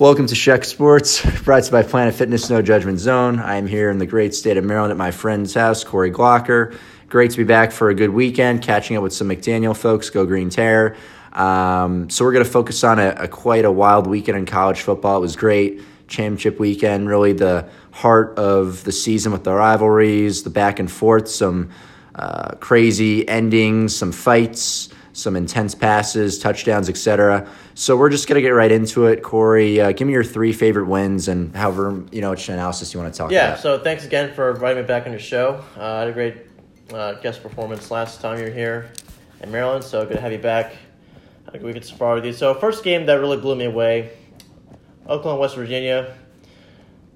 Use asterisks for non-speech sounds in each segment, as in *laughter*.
Welcome to Sheck Sports, brought to you by Planet Fitness No Judgment Zone. I am here in the great state of Maryland at my friend's house, Corey Glocker. Great to be back for a good weekend, catching up with some McDaniel folks. Go Green Terror. Um, so we're going to focus on a, a quite a wild weekend in college football. It was great championship weekend, really the heart of the season with the rivalries, the back and forth, some uh, crazy endings, some fights, some intense passes, touchdowns, etc. So we're just gonna get right into it. Corey, uh, give me your three favorite wins and however you know which analysis you want to talk Yeah, about. so thanks again for inviting me back on your show. Uh, I had a great uh, guest performance last time you were here in Maryland, so good to have you back. Had a good weekend so far with you. So first game that really blew me away, Oklahoma, West Virginia.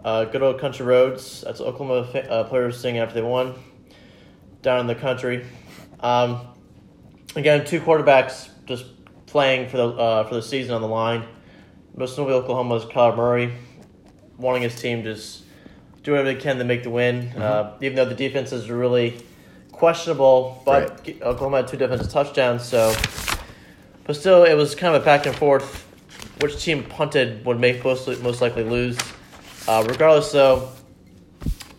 Uh, good old country roads. That's Oklahoma uh, players singing after they won down in the country. Um, again, two quarterbacks just playing for the uh, for the season on the line. Most notably, Oklahoma's Kyler Murray wanting his team to just do whatever they can to make the win. Uh, even though the defenses are really questionable, but Oklahoma had two defensive touchdowns, so. But still, it was kind of a back and forth. Which team punted would make most most likely lose. Uh, regardless, though,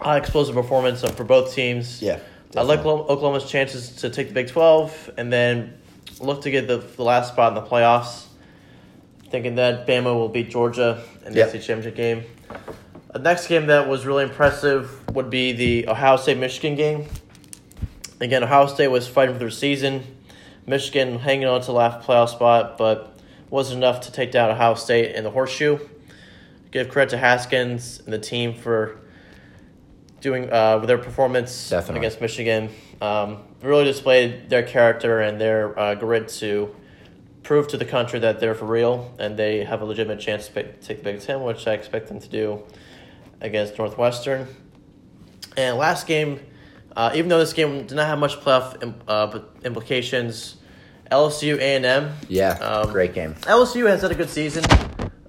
high explosive performance for both teams. yeah, I like. Oklahoma's chances to take the Big 12 and then look to get the, the last spot in the playoffs. Thinking that Bama will beat Georgia in the Yep. SEC championship game. The next game that was really impressive would be the Ohio State Michigan game. Again, Ohio State was fighting for their season. Michigan hanging on to the last playoff spot, but wasn't enough to take down Ohio State in the horseshoe. Give credit to Haskins and the team for doing uh, with their performance Definitely. against Michigan. Um, really displayed their character and their uh, grit to prove to the country that they're for real and they have a legitimate chance to pick, take the Big Ten, which I expect them to do against Northwestern. And last game, uh, even though this game did not have much playoff im- uh, implications, LSU A and M. yeah, Um, great game. LSU has had a good season.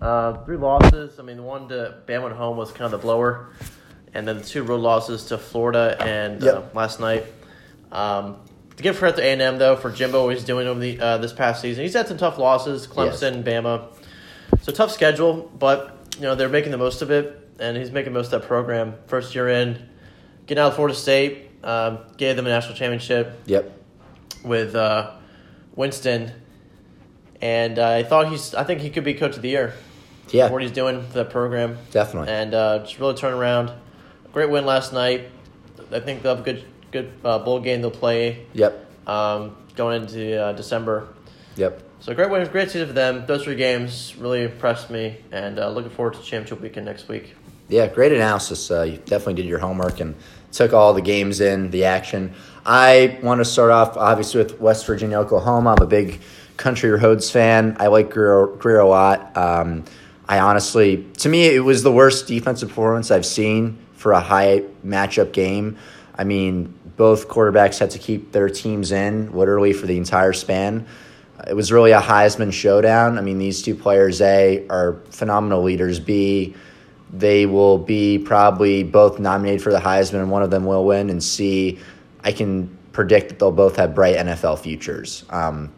Uh, three losses. I mean, the one to Bama at home was kind of the blower, and then the two road losses to Florida and uh, last night. Um, to give credit to A and M though for Jimbo, what he's doing over the uh, this past season. He's had some tough losses, Clemson, Bama. So tough schedule, but you know they're making the most of it, and he's making most of that program. First year in, getting out of Florida State, um, gave them a national championship Yep. with uh, Winston, and uh, I thought he's. I think he could be coach of the year. Yeah, for what he's doing for that program, definitely. and uh, just really turn around. Great win last night. I think they'll have a good good uh, bowl game they'll play Yep. um, going into uh, December. Yep. So great win, great season for them. Those three games really impressed me, and uh, looking forward to championship weekend next week. Yeah, great analysis. Uh, you definitely did your homework and took all the games in, the action. I want to start off, obviously, with West Virginia, Oklahoma. I'm a big Country Roads fan. I like Grier, Grier a lot. Um, I honestly, to me, it was the worst defensive performance I've seen for a high matchup game. I mean, both quarterbacks had to keep their teams in literally for the entire span. It was really a Heisman showdown. I mean, these two players, A, are phenomenal leaders. B, they will be probably both nominated for the Heisman, and one of them will win. And C, I can predict that they'll both have bright NFL futures. Um,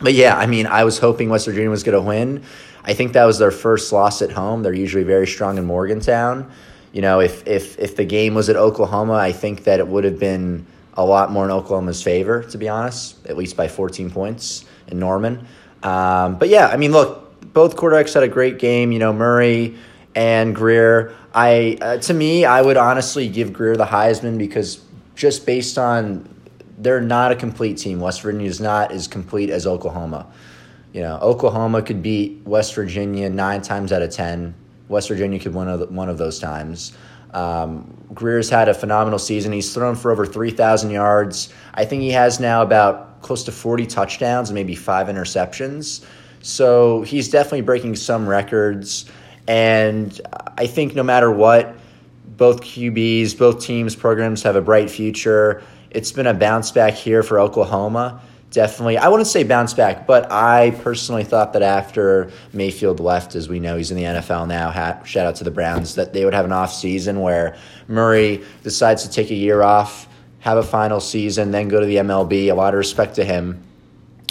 but yeah, I mean, I was hoping West Virginia was going to win. I think that was their first loss at home. They're usually very strong in Morgantown. You know, if if if the game was at Oklahoma, I think that it would have been a lot more in Oklahoma's favor, to be honest, at least by 14 points in Norman. Um, but yeah, I mean, look, both quarterbacks had a great game. You know, Murray and Grier. I uh, to me, I would honestly give Grier the Heisman because just based on they're not a complete team. West Virginia is not as complete as Oklahoma. You know, Oklahoma could beat West Virginia nine times out of ten. West Virginia could win one of those times. Um, Grier's had a phenomenal season. He's thrown for over 3,000 yards. I think he has now about close to 40 touchdowns and maybe five interceptions. So he's definitely breaking some records. And I think no matter what, both QBs, both teams, programs have a bright future. It's been a bounce back here for Oklahoma. Definitely, I wouldn't say bounce back, but I personally thought that after Mayfield left, as we know he's in the NFL now, ha- shout out to the Browns, that they would have an off season where Murray decides to take a year off, have a final season, then go to the MLB. A lot of respect to him.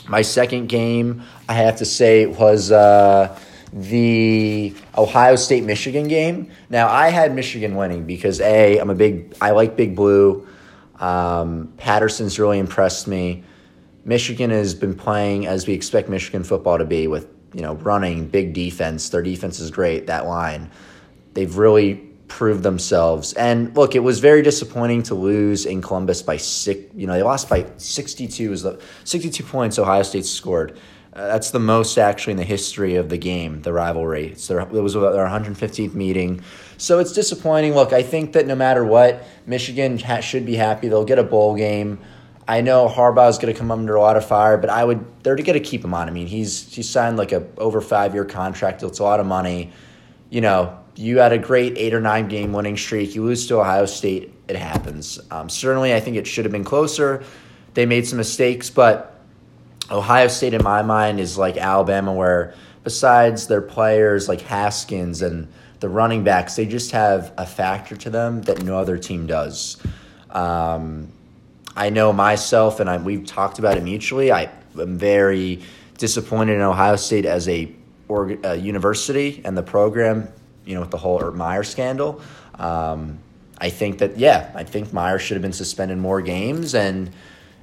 My second game, I have to say, was uh, the Ohio State Michigan game. Now I had Michigan winning because a I'm a big I like Big Blue. Um, Patterson's really impressed me. Michigan has been playing as we expect Michigan football to be with you know running big defense. Their defense is great. That line, they've really proved themselves. And look, it was very disappointing to lose in Columbus by six. You know they lost by 62. Is the 62 points Ohio State scored. Uh, that's the most actually in the history of the game, the rivalry. It's their, it was their 115th meeting. So it's disappointing. Look, I think that no matter what, Michigan ha- should be happy. They'll get a bowl game. I know Harbaugh is going to come under a lot of fire, but I would they're going to keep him on. I mean, he's he's signed like a over five year contract. It's a lot of money. You know, you had a great eight or nine game winning streak. You lose to Ohio State, it happens. Um, certainly, I think it should have been closer. They made some mistakes, but Ohio State, in my mind, is like Alabama, where besides their players like Haskins and the running backs, they just have a factor to them that no other team does. Um, I know myself, and I, we've talked about it mutually. I am very disappointed in Ohio State as a, a university and the program, you know, with the whole Meyer scandal. Um, I think that, yeah, I think Meyer should have been suspended more games. And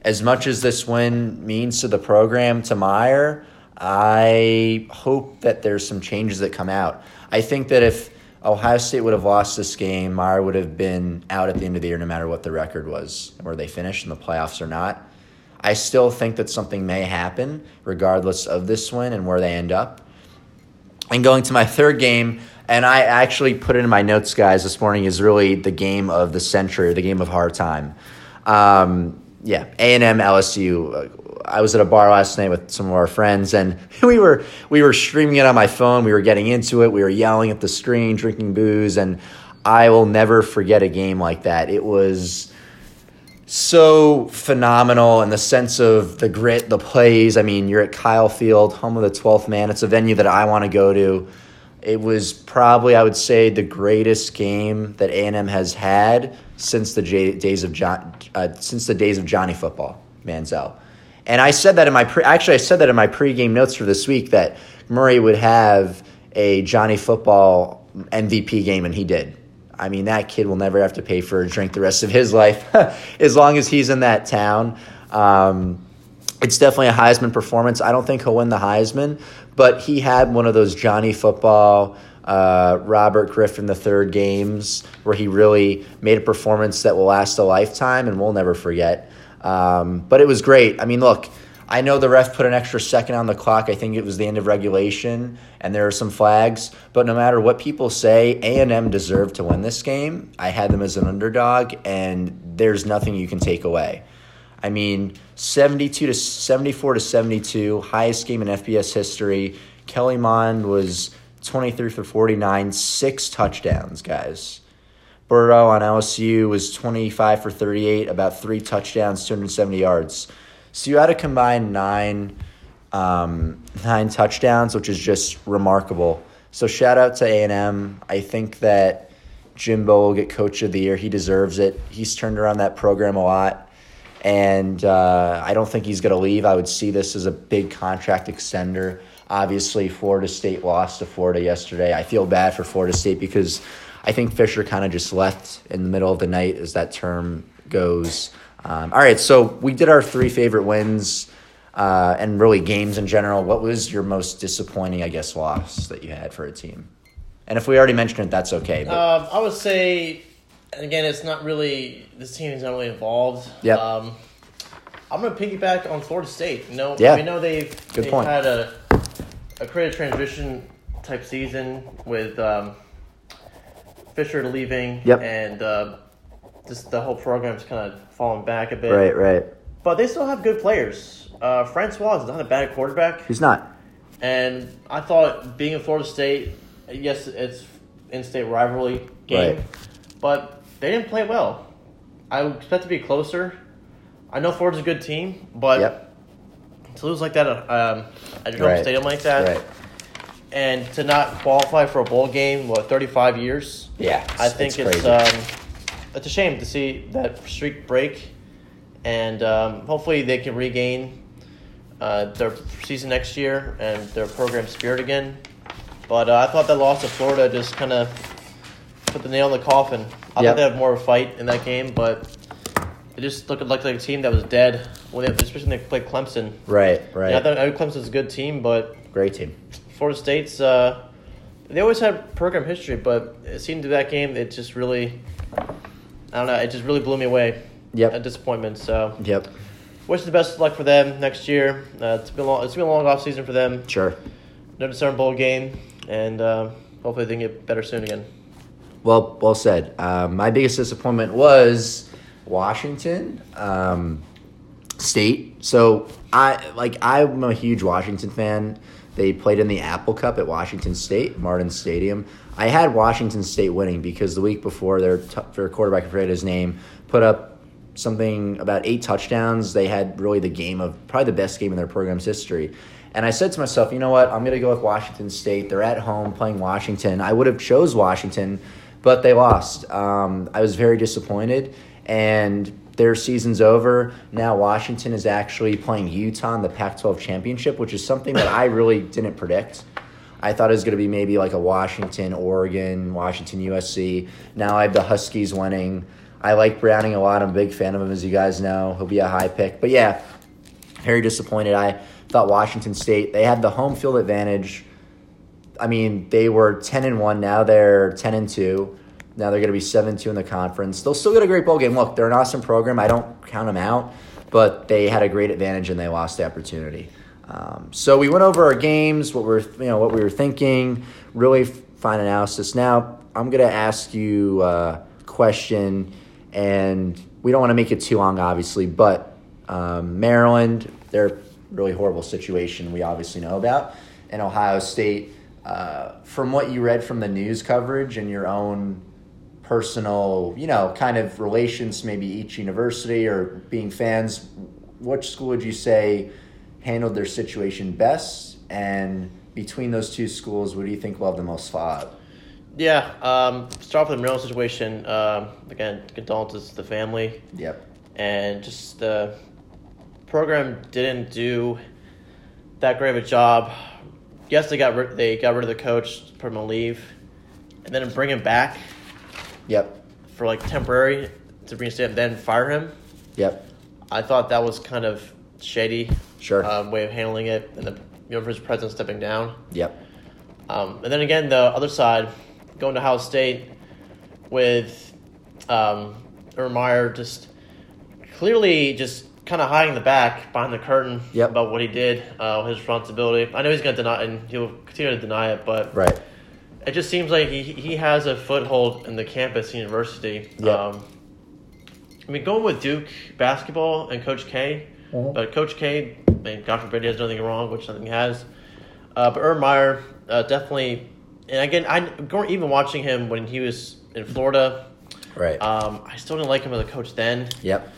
as much as this win means to the program, to Meyer, I hope that there's some changes that come out. I think that if Ohio State would have lost this game, Meyer would have been out at the end of the year no matter what the record was, where they finished in the playoffs or not. I still think that something may happen regardless of this win and where they end up. And going to my third game, and I actually put it in my notes, guys, this morning, is really the game of the century, the game of hard time. Um, yeah, A and M LSU. Uh, I was at a bar last night with some of our friends, and *laughs* we were we were streaming it on my phone. We were getting into it. We were yelling at the screen, drinking booze, and I will never forget a game like that. It was so phenomenal in the sense of the grit, the plays. I mean, you're at Kyle Field, home of the 12th man. It's a venue that I want to go to. It was probably, I would say, the greatest game that A&M has had since the J- days of John, uh, since the days of Johnny Football Manziel. And I said that in my pre- actually I said that in my pregame notes for this week that Murray would have a Johnny Football MVP game, and he did. I mean, that kid will never have to pay for a drink the rest of his life *laughs* as long as he's in that town. Um, it's definitely a Heisman performance. I don't think he'll win the Heisman, but he had one of those Johnny Football uh, Robert Griffin the third games where he really made a performance that will last a lifetime and we'll never forget. Um, but it was great. I mean, look, I know the ref put an extra second on the clock. I think it was the end of regulation, and there are some flags. But no matter what people say, A and M deserved to win this game. I had them as an underdog, and there's nothing you can take away. I mean, 72 to 74 to 72, highest game in FBS history. Kellen Mond was 23 for 49, six touchdowns, guys. Burrow on LSU was 25 for 38, about three touchdowns, 270 yards. So you had a combined nine, um, nine touchdowns, which is just remarkable. So shout out to A&M. I think that Jimbo will get Coach of the Year. He deserves it. He's turned around that program a lot. And uh, I don't think he's going to leave. I would see this as a big contract extender. Obviously, Florida State lost to Florida yesterday. I feel bad for Florida State because I think Fisher kind of just left in the middle of the night, as that term goes. Um, all right, so we did our three favorite wins uh, and really games in general. What was your most disappointing, I guess, loss that you had for a team? And if we already mentioned it, that's okay. But... Um, I would say, again, it's not really this team is not really involved. Yeah. Um, I'm gonna piggyback on Florida State. You know, Yeah. we know they've, Good they've point. had a a creative transition type season with um, Fisher leaving Yep. and uh, just the whole program's kind of falling back a bit. Right, right. But they still have good players. Uh, Francois is not a bad quarterback, He's not. and I thought being in Florida State, yes, it's in-state rivalry game, Right. But they didn't play well. I expect to be closer. I know Florida's a good team, but Yep. to lose like that um, at your home Right. stadium like that, Right. and to not qualify for a bowl game, what thirty five years? Yeah. I think it's crazy. um, it's a shame to see that streak break, and um, hopefully they can regain uh, their season next year and their program spirit again. But uh, I thought that loss to Florida just kind of put the nail in the coffin. I Yep. thought they had more of a fight in that game, but it just looked like, like a team that was dead. When they, especially when they played Clemson. Right, right. Yeah, I thought I know Clemson's a good team, but Great team. Florida State's uh, they always had program history, but it seemed to that game it just really I don't know, it just really blew me away. Yep. A disappointment. So Yep. wish the best of luck for them next year. Uh, it's been long, it's been a long off season for them. Sure. No December bowl game, and uh, hopefully they can get better soon again. Well, well said. Um, my biggest disappointment was Washington um, State. So I like I'm a huge Washington fan. They played in the Apple Cup at Washington State, Martin Stadium. I had Washington State winning because the week before their t- their quarterback, I forget his name, put up something about eight touchdowns. They had really the game of probably the best game in their program's history. And I said to myself, you know what? I'm going to go with Washington State. They're at home playing Washington. I would have chose Washington, but they lost. Um, I was very disappointed, and their season's over. Now Washington is actually playing Utah in the Pac-12 championship, which is something that I really didn't predict. I thought it was going to be maybe like a Washington, Oregon, Washington, USC. Now I have the Huskies winning. I like Browning a lot. I'm a big fan of him, as you guys know. He'll be a high pick. But yeah, very disappointed. I thought Washington State, they had the home field advantage. I mean, they were 10 and 1. Now they're 10 and 2. Now they're going to be 7 2 in the conference. They'll still get a great bowl game. Look, they're an awesome program. I don't count them out, but they had a great advantage and they lost the opportunity. Um, so we went over our games, what we're you know what we were thinking, really fine analysis. Now I'm gonna ask you a question, and we don't want to make it too long, obviously, but um, Maryland, they're really horrible situation we obviously know about, and Ohio State. Uh, from what you read from the news coverage and your own personal, you know, kind of relations, maybe each university or being fans, which school would you say handled their situation best? And between those two schools, what do you think will have the most fought? Yeah, um, start with the Maryland situation. Um, again, condolences to the family, Yep. and just the program didn't do that great of a job. Yes, they got rid, they got rid of the coach, put him on leave, and then bring him back Yep. for like temporary to reinstate him, then fire him. Yep. I thought that was kind of shady Sure. um, way of handling it, and the university president stepping down. Yep. Um, and then again, the other side, going to Ohio State with um, Urban Meyer just clearly just kind of hiding the back behind the curtain Yep. about what he did, uh, his responsibility. I know he's going to deny and he'll continue to deny it, but Right. it just seems like he, he has a foothold in the campus university. Yep. Um, I mean, going with Duke basketball and Coach K, Mhm. but Coach K, I mean, God forbid he has nothing wrong, which nothing has. Uh, but Urban Meyer uh, definitely, and again, I even watching him when he was in Florida. Right. Um, I still didn't like him as a coach then, yep.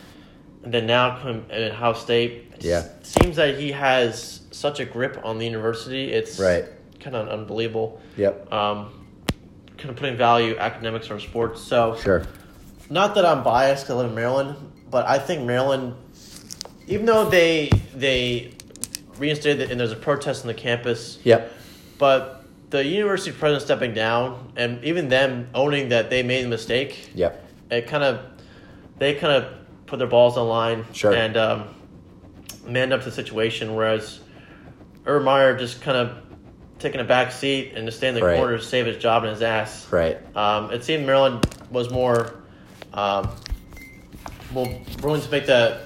And then now come in Ohio State. it Yeah. seems that he has such a grip on the university. It's Right. kind of unbelievable Yep. um, kind of putting value academics over sports. So, Sure. not that I'm biased because I live in Maryland, but I think Maryland, even though they they reinstated it and there's a protest on the campus, Yep. but the university president stepping down and even them owning that they made a mistake, Yep. it kind of they kind of put their balls on the line Sure. and um, manned up to the situation. Whereas Urban Meyer just kind of taking a back seat and just stay in the Right. corner to save his job and his ass. Right. Um, it seemed Maryland was more um, well willing to make that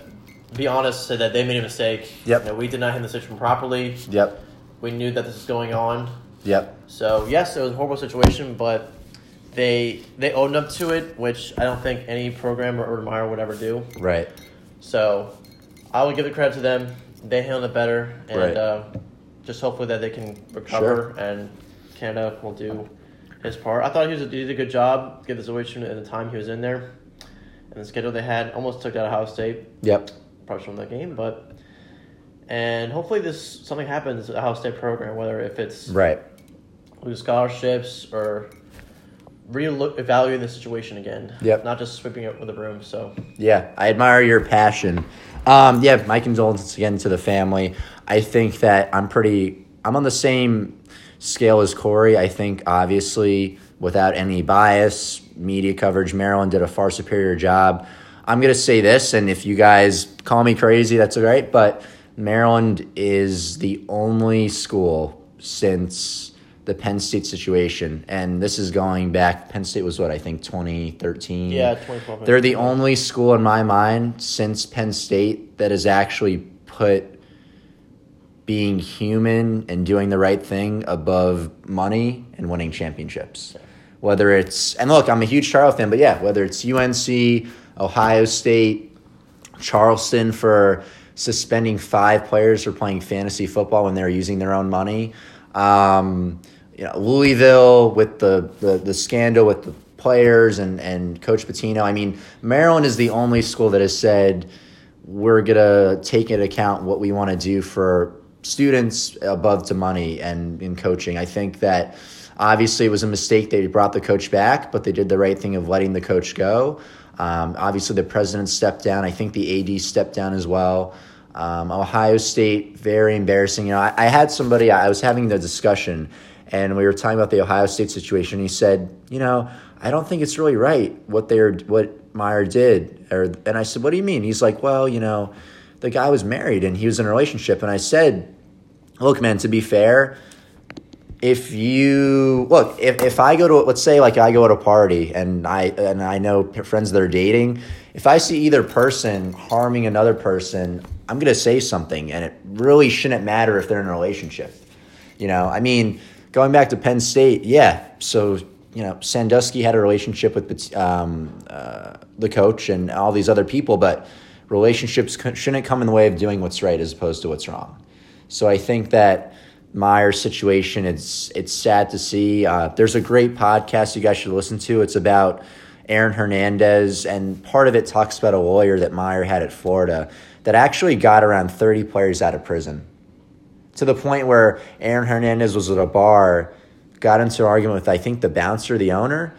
be honest, say that they made a mistake. Yep. That we did not handle the situation properly. Yep. We knew that this was going on. Yep. So yes, it was a horrible situation, but they they owned up to it, which I don't think any program or Urban Meyer would ever do. Right. So I will give the credit to them. They handled it better, and Right. uh, just hopefully that they can recover and Canada will do his part. I thought he, was a, he did a good job, give the situation in the time he was in there, and the schedule they had. Almost took out Ohio State, Yep. probably from that game, but and hopefully this something happens at Ohio State program, whether if it's Right. lose scholarships or re-look evaluating the situation again. Yep. Not just sweeping it with a broom. So Yeah, I admire your passion. Um, yeah, my condolences again to the family. I think that I'm pretty. I'm on the same scale as Corey. I think obviously without any bias, media coverage, Maryland did a far superior job. I'm gonna say this, and if you guys call me crazy, that's all right. But Maryland is the only school since the Penn State situation, and this is going back. Penn State was what I think 2013. Yeah, 2012. They're the only school in my mind since Penn State that has actually put being human and doing the right thing above money and winning championships. Whether it's and look, I'm a huge Charlotte fan, but yeah, whether it's UNC, Ohio State, Charleston for suspending five players for playing fantasy football when they're using their own money. Um, you know, Louisville with the, the, the scandal with the players and, and Coach Pitino. I mean, Maryland is the only school that has said we're going to take into account what we want to do for students above to money and in coaching. I think that obviously it was a mistake they brought the coach back, but they did the right thing of letting the coach go. Um, obviously, the president stepped down. I think the AD stepped down as well. Um, Ohio State, very embarrassing. You know, I, I, had somebody, I was having the discussion, and we were talking about the Ohio State situation. He said, you know, I don't think it's really right what they are, what Meyer did. Or, and I said, what do you mean? He's like, well, you know, the guy was married and he was in a relationship. And I said, look, man, to be fair, if you look, if, if I go to let's say like I go to a party and I and I know friends that are dating, if I see either person harming another person, I'm gonna say something, and it really shouldn't matter if they're in a relationship. You know, I mean, going back to Penn State, yeah. So you know, Sandusky had a relationship with um, uh, the coach and all these other people, but relationships shouldn't come in the way of doing what's right as opposed to what's wrong. So I think that Meyer's situation. It's it's sad to see. Uh, there's a great podcast you guys should listen to. It's about Aaron Hernandez, and part of it talks about a lawyer that Meyer had at Florida that actually got around 30 players out of prison. To the point where Aaron Hernandez was at a bar, got into an argument with I think the bouncer, the owner.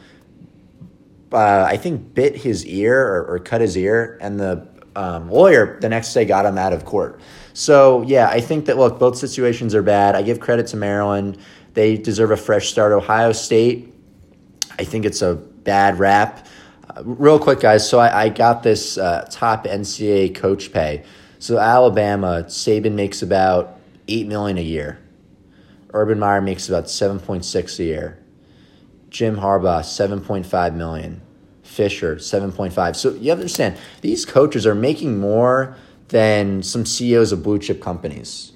Uh, I think bit his ear or, or cut his ear, and the um, lawyer the next day got him out of court. So yeah, I think that look, both situations are bad. I give credit to Maryland; they deserve a fresh start. Ohio State, I think it's a bad rap. Uh, real quick, guys. So I, I got this uh, top NCAA coach pay. So Alabama, Saban makes about eight million a year. Urban Meyer makes about seven point six a year. Jim Harbaugh seven point five million. Fisher seven point five. So you understand these coaches are making more than some CEOs of blue chip companies.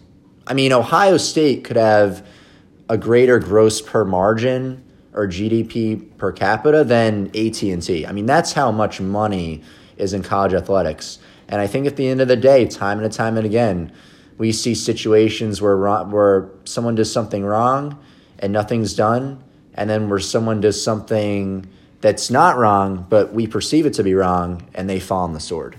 I mean, Ohio State could have a greater gross per margin or GDP per capita than AT&T. I mean, that's how much money is in college athletics. And I think at the end of the day, time and time and again, we see situations where where someone does something wrong and nothing's done, and then where someone does something that's not wrong, but we perceive it to be wrong, and they fall on the sword.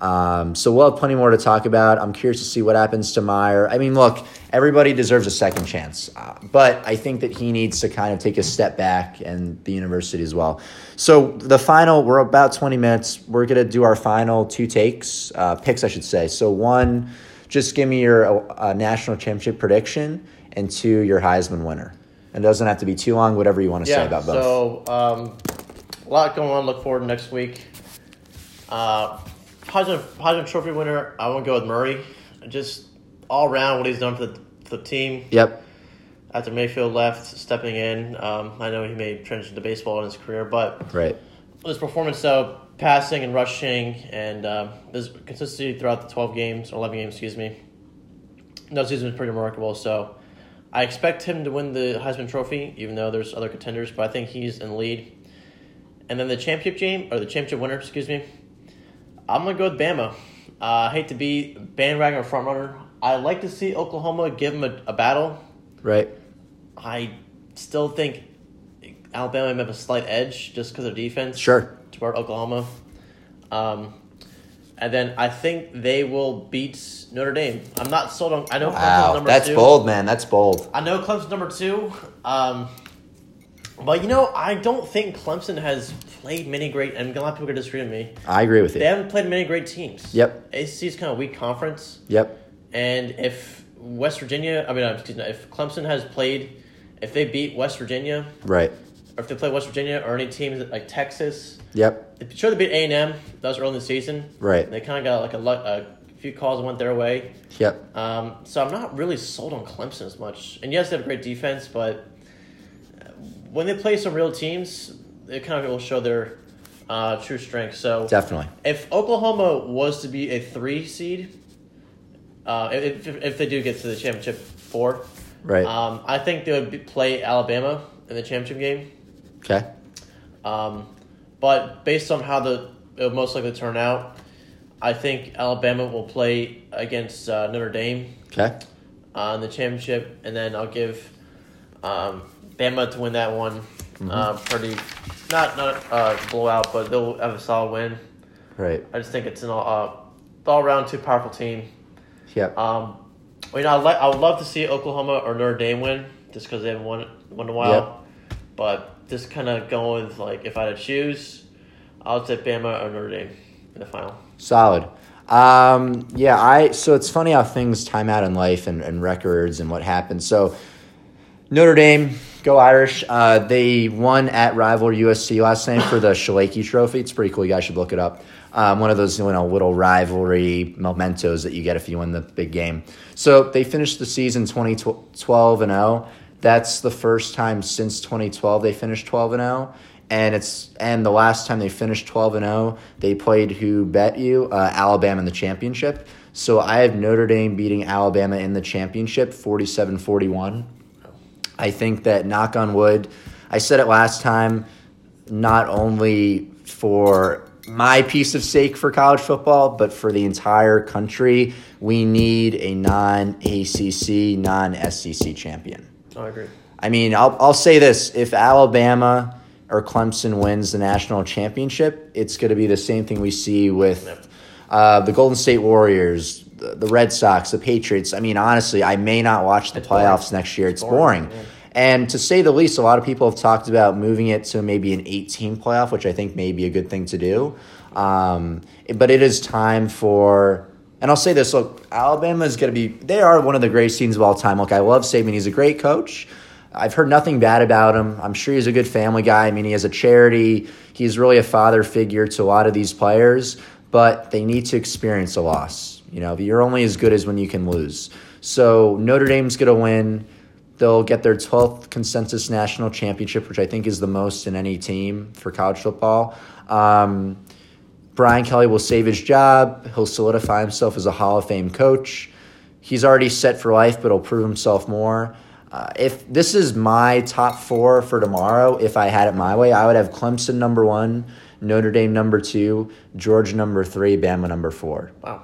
Um, so we'll have plenty more to talk about. I'm curious to see what happens to Meyer. I mean, look, everybody deserves a second chance, uh, but I think that he needs to kind of take a step back, and the university as well. So the final, we're about 20 minutes. We're gonna do our final two takes, uh, picks, I should say. So one, just give me your uh, national championship prediction, and two, your Heisman winner. And it doesn't have to be too long. Whatever you want to yeah, say about both. So um, a lot going on. Look forward to next week. Uh, Heisman, Heisman Trophy winner, I want to go with Murray. Just all around what he's done for the, for the team. Yep. After Mayfield left, stepping in, um, I know he may transition to baseball in his career, but right. His performance, though, passing and rushing, and his consistency throughout the twelve games or eleven games, excuse me. No season was pretty remarkable. So, I expect him to win the Heisman Trophy, even though there's other contenders. But I think he's in the lead. And then the championship game or the championship winner, excuse me. I'm gonna go with Bama. Uh, I hate to be bandwagon or front runner. I like to see Oklahoma give them a, a battle. Right. I still think Alabama may have a slight edge just because of defense. Sure. Toward Oklahoma. Um, and then I think they will beat Notre Dame. I'm not sold on. I know wow, number that's two. bold, man. That's bold. I know Clemson's number two. Um, but you know, I don't think Clemson has played many great, and a lot of people are disagree with me. I agree with you. They haven't played many great teams. Yep. ACC is kind of weak conference. Yep. And if West Virginia, I mean, excuse me, if Clemson has played if they beat West Virginia, Right. Or if they play West Virginia or any teams like Texas, Yep. if- sure they beat A and M. That was early in the season. Right. They kind of got like a, a few calls that went their way. Yep. Um, so I'm not really sold on Clemson as much. And yes, they have a great defense, but when they play some real teams, it kind of will show their uh, true strength. So Definitely. if Oklahoma was to be a three seed, uh, if, if, if they do get to the championship four, Right. um, I think they would be, play Alabama in the championship game. Okay. Um, but based on how the it will most likely turn out, I think Alabama will play against uh, Notre Dame Okay. uh, in the championship, and then I'll give um, Bama to win that one. Uh, pretty, not not uh, blowout, but they'll have a solid win. Right. I just think it's an all, uh, all around too powerful team. Yep. Um, you know, I, like I would love to see Oklahoma or Notre Dame win, just because they haven't won won in a while. But just kind of going with like if I had to choose, I would say Bama or Notre Dame in the final. Solid. Um, yeah, I so it's funny how things time out in life and, and records and what happens. So Notre Dame, go Irish. Uh, they won at rival USC last night for the Shillelagh Trophy. It's pretty cool. You guys should look it up. Um, one of those you know little rivalry mementos that you get if you win the big game. So they finished the season 2012 and 0. That's the first time since 2012 they finished 12 and 0 and it's and the last time they finished 12 and 0 they played who bet you uh, alabama in the championship. So i have notre dame beating alabama in the championship 47-41 i think that knock on wood i said it last time not only for my piece of sake for college football but for the entire country we need a non-acc non-sec champion. Oh, I agree. I mean, I'll, I'll say this if Alabama or Clemson wins the national championship, it's going to be the same thing we see with uh, the Golden State Warriors, the, the Red Sox, the Patriots. I mean, honestly, I may not watch the It's boring. playoffs next year. It's boring, boring. yeah. And to say the least, a lot of people have talked about moving it to maybe an 18 playoff, which I think may be a good thing to do. Um, but it is time for. And I'll say this: Look, Alabama is going to be. They are one of the greatest teams of all time. Look, I love Saban; he's a great coach. I've heard nothing bad about him. I'm sure he's a good family guy. I mean, he has a charity. He's really a father figure to a lot of these players. But they need to experience a loss. You know, you're only as good as when you can lose. So Notre Dame's going to win. They'll get their 12th consensus national championship, which I think is the most in any team for college football. Um, Brian Kelly will save his job. He'll solidify himself as a Hall of Fame coach. He's already set for life, but he'll prove himself more. Uh, if this is my top four for tomorrow, if I had it my way, I would have Clemson number one, Notre Dame number two, Georgia number three, Bama number four. Wow.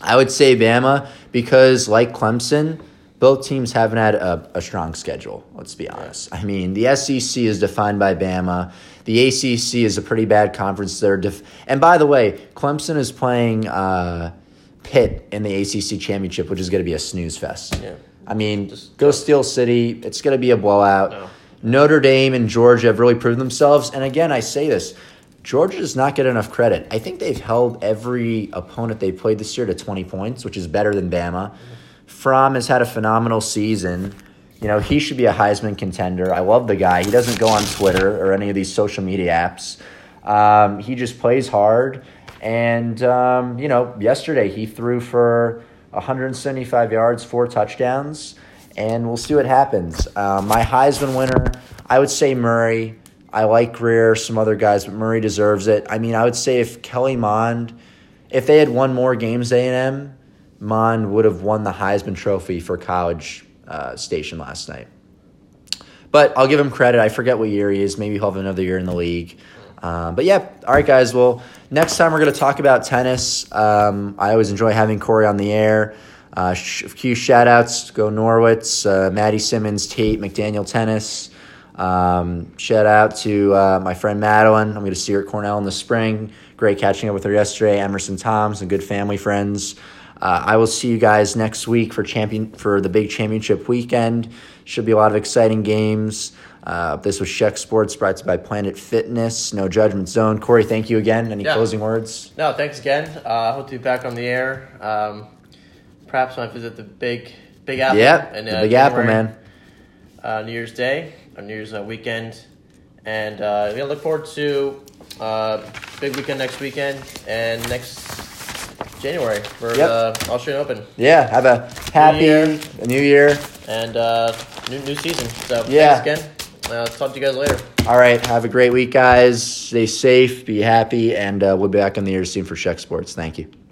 I would say Bama because, like Clemson, both teams haven't had a, a strong schedule. Let's be honest. I mean, the SEC is defined by Bama. The ACC is a pretty bad conference. They're def- and by the way, Clemson is playing uh, Pitt in the ACC championship, which is going to be a snooze fest. Yeah. I mean, Just- go Steel City. It's going to be a blowout. No. Notre Dame and Georgia have really proved themselves. And again, I say this Georgia does not get enough credit. I think they've held every opponent they played this year to 20 points, which is better than Bama. Fromm has had a phenomenal season. You know, he should be a Heisman contender. I love the guy. He doesn't go on Twitter or any of these social media apps. Um, he just plays hard. And, um, you know, yesterday he threw for 175 yards, four touchdowns, and we'll see what happens. Uh, my Heisman winner, I would say Murray. I like Grier, some other guys, but Murray deserves it. I mean, I would say if Kellen Mond, if they had won more games, A and M, Mond would have won the Heisman Trophy for College uh, Station last night. But I'll give him credit. I forget what year he is. Maybe he'll have another year in the league. Um, but yeah, all right, guys. Well, next time we're going to talk about tennis. Um, I always enjoy having Corey on the air. Uh, a few shout outs go Norwitz, uh, Maddie Simmons, Tate, McDaniel Tennis. Um, shout out to uh, my friend Madeline. I'm going to see her at Cornell in the spring. Great catching up with her yesterday. Emerson Toms and good family friends. Uh, I will see you guys next week for champion for the big championship weekend. Should be a lot of exciting games. Uh, this was Sheck Sports, brought to you by Planet Fitness. No Judgment Zone. Corey, thank you again. Any Yeah. closing words? No, thanks again. Uh, I hope to be back on the air. Um, perhaps when I visit the big, Big Apple. Yep, the uh, Big Apple, man. uh, New Year's Day, or New Year's uh, weekend, and uh, we look forward to uh, big weekend next weekend and next January for Yep. the Australian Open Yeah, have a happy year. a new year. and uh, new new season. So Yeah. thanks again. Uh, talk to you guys later. All right, have a great week, guys. Stay safe, be happy, and uh, we'll be back on the air soon for Sheck Sports. Thank you.